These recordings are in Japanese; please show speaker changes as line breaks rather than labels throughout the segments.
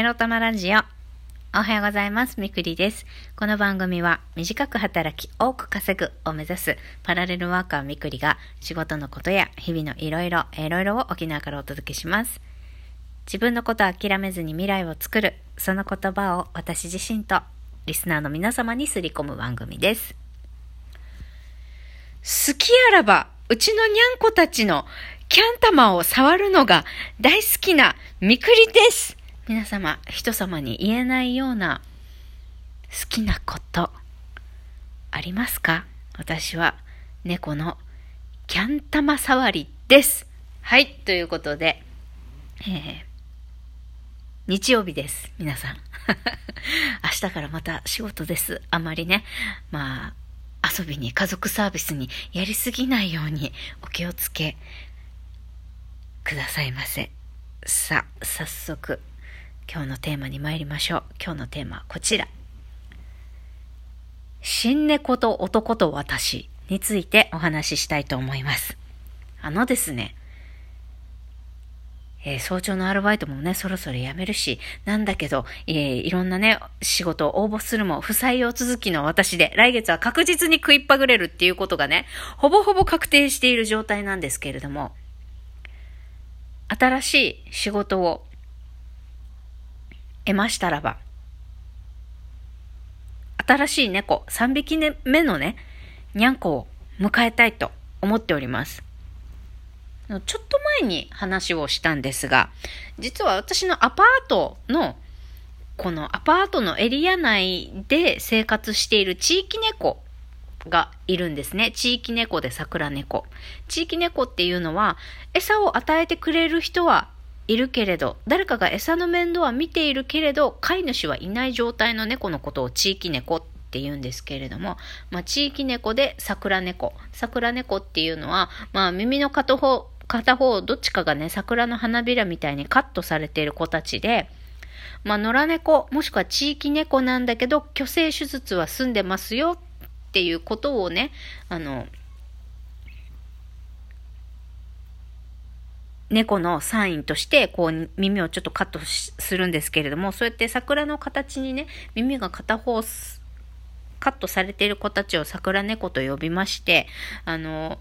エロ玉ラジオ。おはようございます。みくりです。この番組は短く働き多く稼ぐを目指すパラレルワーカーみくりが仕事のことや日々のいろいろ、いろいろを沖縄からお届けします。自分のことを諦めずに未来を作る、その言葉を私自身とリスナーの皆様にすり込む番組です。好きあらば、うちのにゃんこたちのキャン玉を触るのが大好きなみくりです。皆様、人様に言えないような好きなこと、ありますか？私は猫のキャン玉触りです。はい、ということで、えー日曜日です。皆さん。明日からまた仕事です。あまりね、まあ、遊びに、家族サービスにやりすぎないようにお気をつけくださいませ。さあ、早速、今日のテーマに参りましょう。今日のテーマはこちら。新猫と男と私についてお話ししたいと思います。あのですね、えー早朝のアルバイトもね、そろそろ辞めるし、なんだけど、えーいろんなね、仕事を応募するも不採用続きの私で、来月は確実に食いっぱぐれるっていうことがね、ほぼほぼ確定している状態なんですけれども、新しい仕事を得ましたらば、新しい猫、3匹目のね、にゃんこを迎えたいと思っております。ちょっと前に話をしたんですが、実は私のアパートの、このアパートのエリア内で生活している地域猫がいるんですね。地域猫で桜猫。地域猫っていうのは、餌を与えてくれる人はいるけれど、誰かが餌の面倒は見ているけれど、飼い主はいない状態の猫のことを地域猫って言うんですけれども、まあ、地域猫で桜猫。桜猫っていうのは、まあ、耳の片方、片方、どっちかがね、桜の花びらみたいにカットされている子たちで、まあ、野良猫、もしくは地域猫なんだけど、虚勢手術は済んでますよっていうことをね、あの、猫のサインとして、こう、耳をちょっとカットするんですけれども、そうやって桜の形にね、耳が片方、カットされている子たちを桜猫と呼びまして、あの、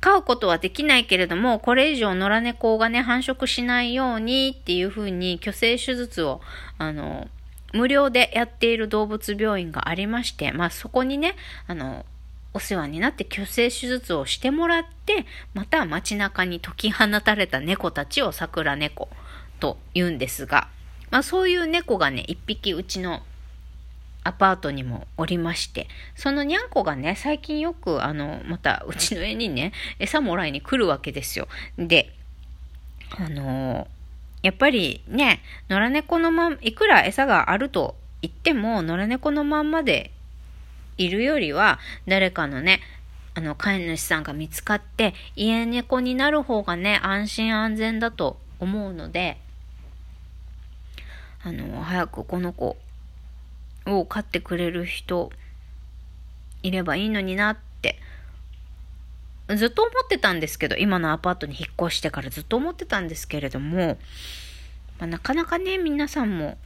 飼うことはできないけれども、これ以上野良猫がね、繁殖しないようにっていうふうに、虚勢手術を、あの、無料でやっている動物病院がありまして、まあそこにね、あの、お世話になって虚勢手術をしてもらって、また街中に解き放たれた猫たちを桜猫と言うんですが、まあそういう猫がね、一匹うちのアパートにもおりまして、そのにゃんこがね、最近よく、あの、また、うちの家にね、餌もらいに来るわけですよ。で、あのやっぱりね、野良猫のまん、いくら餌があると言っても、野良猫のまんまでいるよりは、誰かのね、あの、飼い主さんが見つかって、家猫になる方がね、安心安全だと思うので、あの、早くこの子を飼ってくれる人いればいいのになってずっと思ってたんですけど今のアパートに引っ越してからずっと思ってたんですけれども、まあ、なかなかね皆さんも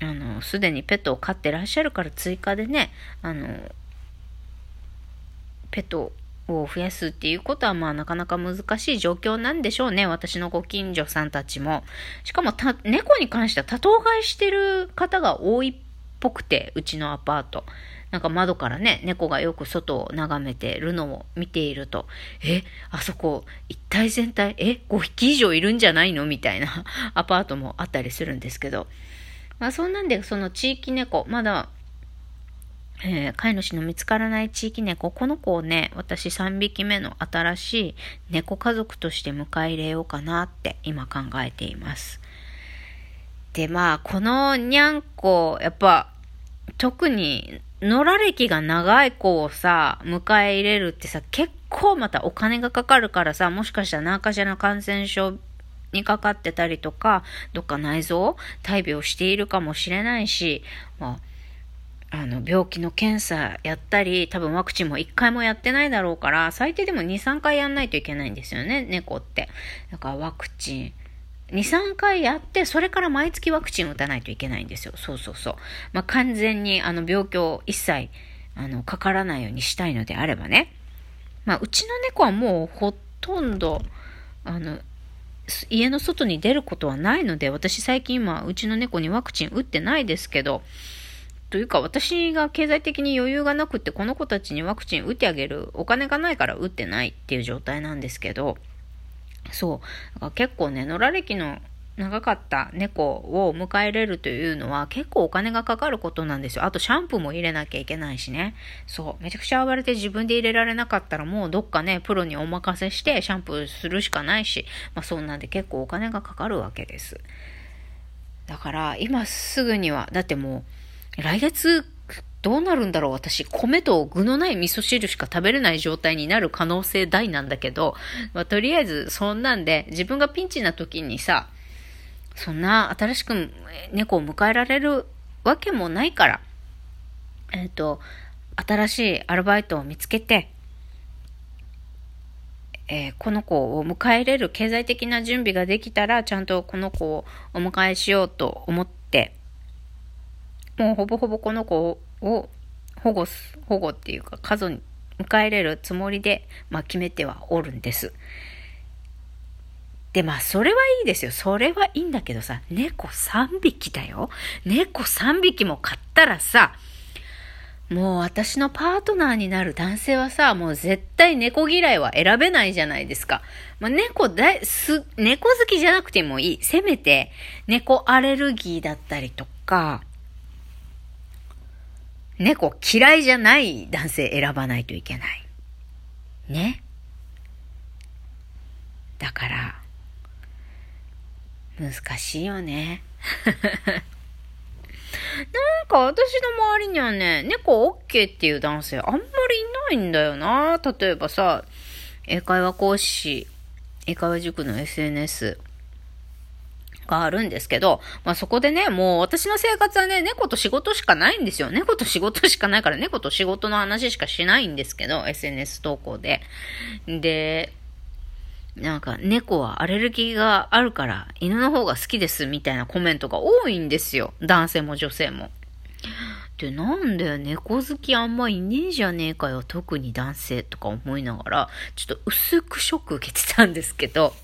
あのすでにペットを飼ってらっしゃるから追加でねあのペットを増やすっていうことはまあなかなか難しい状況なんでしょうね。私のご近所さんたちも。しかもた猫に関しては多頭飼いしてる方が多いっぽくて、うちのアパート。なんか窓からね、猫がよく外を眺めてるのを見ていると、え、あそこ一体全体、え、5匹以上いるんじゃないの？みたいなアパートもあったりするんですけど。まあそんなんで、その地域猫、まだえー飼い主の見つからない地域猫、この子をね、私3匹目の新しい猫家族として迎え入れようかなって今考えています。で、まあ、このにゃんこ、やっぱ、特に野良歴が長い子をさ、迎え入れるってさ、結構またお金がかかるからさ、もしかしたら何かしらの感染症にかかってたりとか、どっか内臓、大病しているかもしれないし、まあ、あの、病気の検査やったり、多分ワクチンも1回もやってないだろうから、最低でも2、3回やんないといけないんですよね、猫って。だからワクチン2、3回やって、それから毎月ワクチン打たないといけないんですよ。そうそうそう。まあ、完全にあの病気を一切、あの、かからないようにしたいのであればね。まあ、うちの猫はもうほとんど、あの、家の外に出ることはないので、私最近今、うちの猫にワクチン打ってないですけど、というか私が経済的に余裕がなくってこの子たちにワクチン打ってあげるお金がないから打ってないっていう状態なんですけど、そう。だから結構ね、野良歴の長かった猫を迎え入れるというのは結構お金がかかることなんですよ。あとシャンプーも入れなきゃいけないしね。そう。めちゃくちゃ暴れて自分で入れられなかったらもうどっかね、プロにお任せしてシャンプーするしかないし、まあそんなんで結構お金がかかるわけです。だから今すぐには、だってもう来月どうなるんだろう私、米と具のない味噌汁しか食べれない状態になる可能性大なんだけど、まあ、とりあえずそんなんで自分がピンチな時にさ、そんな新しく猫を迎えられるわけもないから、えっ、ー、と、新しいアルバイトを見つけて、えー、この子を迎え入れる経済的な準備ができたら、ちゃんとこの子をお迎えしようと思って、もうほぼほぼこの子を保護す、保護っていうか、家族に迎え入れるつもりで、まあ決めてはおるんです。で、まあ、それはいいですよ。それはいいんだけどさ、猫3匹だよ。猫3匹も飼ったらさ、もう私のパートナーになる男性はさ、もう絶対猫嫌いは選べないじゃないですか。まあ、猫大、す、猫好きじゃなくてもいい。せめて、猫アレルギーだったりとか、猫嫌いじゃない男性選ばないといけない。ね。だから、難しいよね。なんか私の周りにはね、猫 OK っていう男性あんまりいないんだよな。例えばさ、英会話講師、英会話塾の SNS があるんですけど、まあそこでね、もう私の生活はね、猫と仕事しかないんですよ。猫と仕事しかないから猫と仕事の話しかしないんですけど、SNS 投稿で。で、なんか、猫はアレルギーがあるから犬の方が好きですみたいなコメントが多いんですよ。男性も女性も。で、なんだよ、猫好きあんまいねえじゃねえかよ。特に男性とか思いながら、ちょっと薄くショック受けてたんですけど、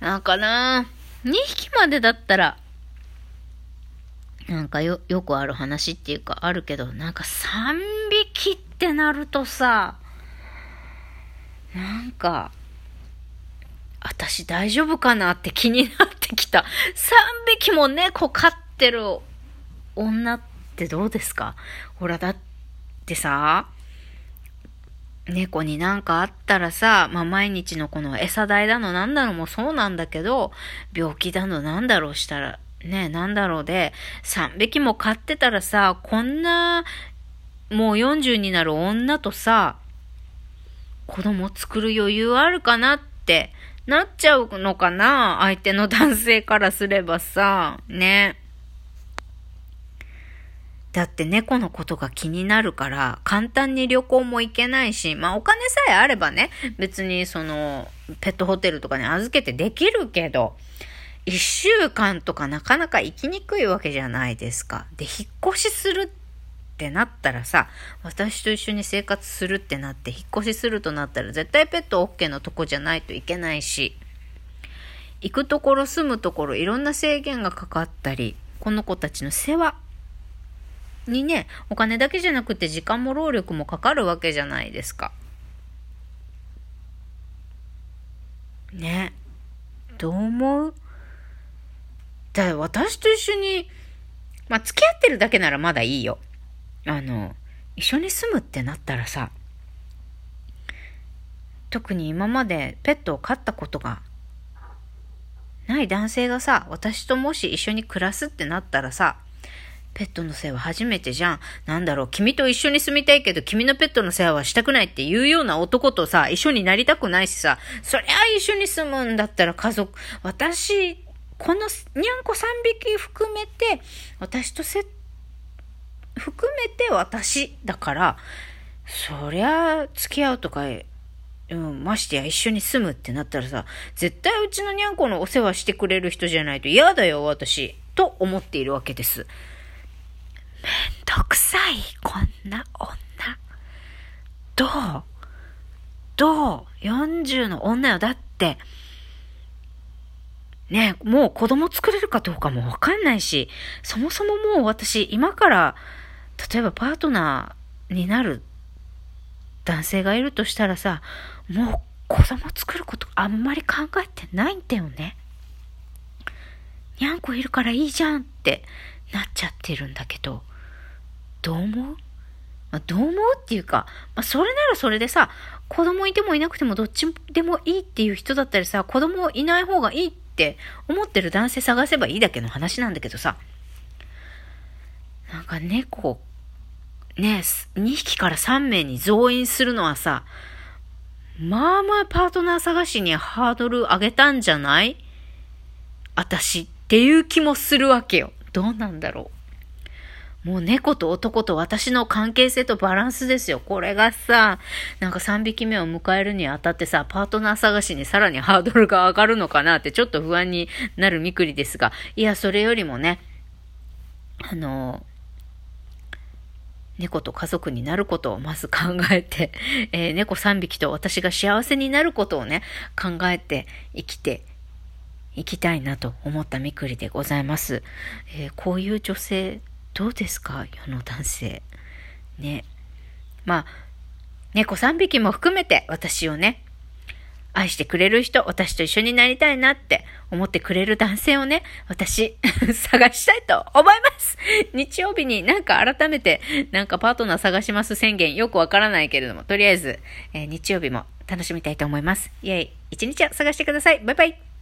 なんかな2匹までだったら、なんかよ、よくある話っていうかあるけど、なんか3匹ってなるとさ、なんか、私大丈夫かなって気になってきた。3匹も猫飼ってる女ってどうですか？ほら、だってさ、猫になんかあったらさ、まあ、毎日のこの餌代だのなんだろうもそうなんだけど、病気だのなんだろうしたら、ね、なんだろうで、3匹も飼ってたらさ、こんな、もう40になる女とさ、子供作る余裕あるかなってなっちゃうのかな相手の男性からすればさ、ね。だって猫のことが気になるから、簡単に旅行も行けないし、まあお金さえあればね、別にその、ペットホテルとかに預けてできるけど、一週間とかなかなか行きにくいわけじゃないですか。で、引っ越しするってってなったらさ、私と一緒に生活するってなって、引っ越しするとなったら絶対ペット OK のとこじゃないといけないし、行くところ住むところいろんな制限がかかったり、この子たちの世話にね、お金だけじゃなくて時間も労力もかかるわけじゃないですか。ね。どう思う？だ私と一緒に、まあ、付き合ってるだけならまだいいよ。あの、一緒に住むってなったらさ、特に今までペットを飼ったことがない男性がさ、私ともし一緒に暮らすってなったらさ、ペットの世話初めてじゃん。なんだろう、君と一緒に住みたいけど、君のペットの世話はしたくないっていうような男とさ、一緒になりたくないしさ、そりゃ一緒に住むんだったら家族、私、このにゃんこ3匹含めて、私とセッ含めて私だから、そりゃ付き合うとか、うん、ましてや一緒に住むってなったらさ、絶対うちのにゃんこのお世話してくれる人じゃないと嫌だよ、私。と思っているわけです。めんどくさい、こんな女。どうどう ?40 の女よ。だって、ね、もう子供作れるかどうかもわかんないし、そもそももう私、今から、例えばパートナーになる男性がいるとしたらさ、もう子供作ることあんまり考えてないんだよね。にゃんこいるからいいじゃんってなっちゃってるんだけど、どう思う？まあ、どう思うっていうか、まあ、それならそれでさ、子供いてもいなくてもどっちでもいいっていう人だったりさ、子供いない方がいいって思ってる男性探せばいいだけの話なんだけどさ、なんか猫、ね、2匹から3名に増員するのはさ、まあまあパートナー探しにハードル上げたんじゃない？私っていう気もするわけよ。どうなんだろう。もう猫と男と私の関係性とバランスですよ。これがさ、なんか3匹目を迎えるにあたってさ、パートナー探しにさらにハードルが上がるのかなってちょっと不安になるみくりですが、いや、それよりもね、あの、猫と家族になることをまず考えて、えー、猫3匹と私が幸せになることをね、考えて生きていきたいなと思ったみくりでございます。えー、こういう女性、どうですか世の男性。ね。まあ、猫3匹も含めて私をね、愛してくれる人、私と一緒になりたいなって思ってくれる男性をね、私、探したいと思います日曜日になんか改めて、なんかパートナー探します宣言よくわからないけれども、とりあえず、えー、日曜日も楽しみたいと思います。イェイ。一日を探してください。バイバイ。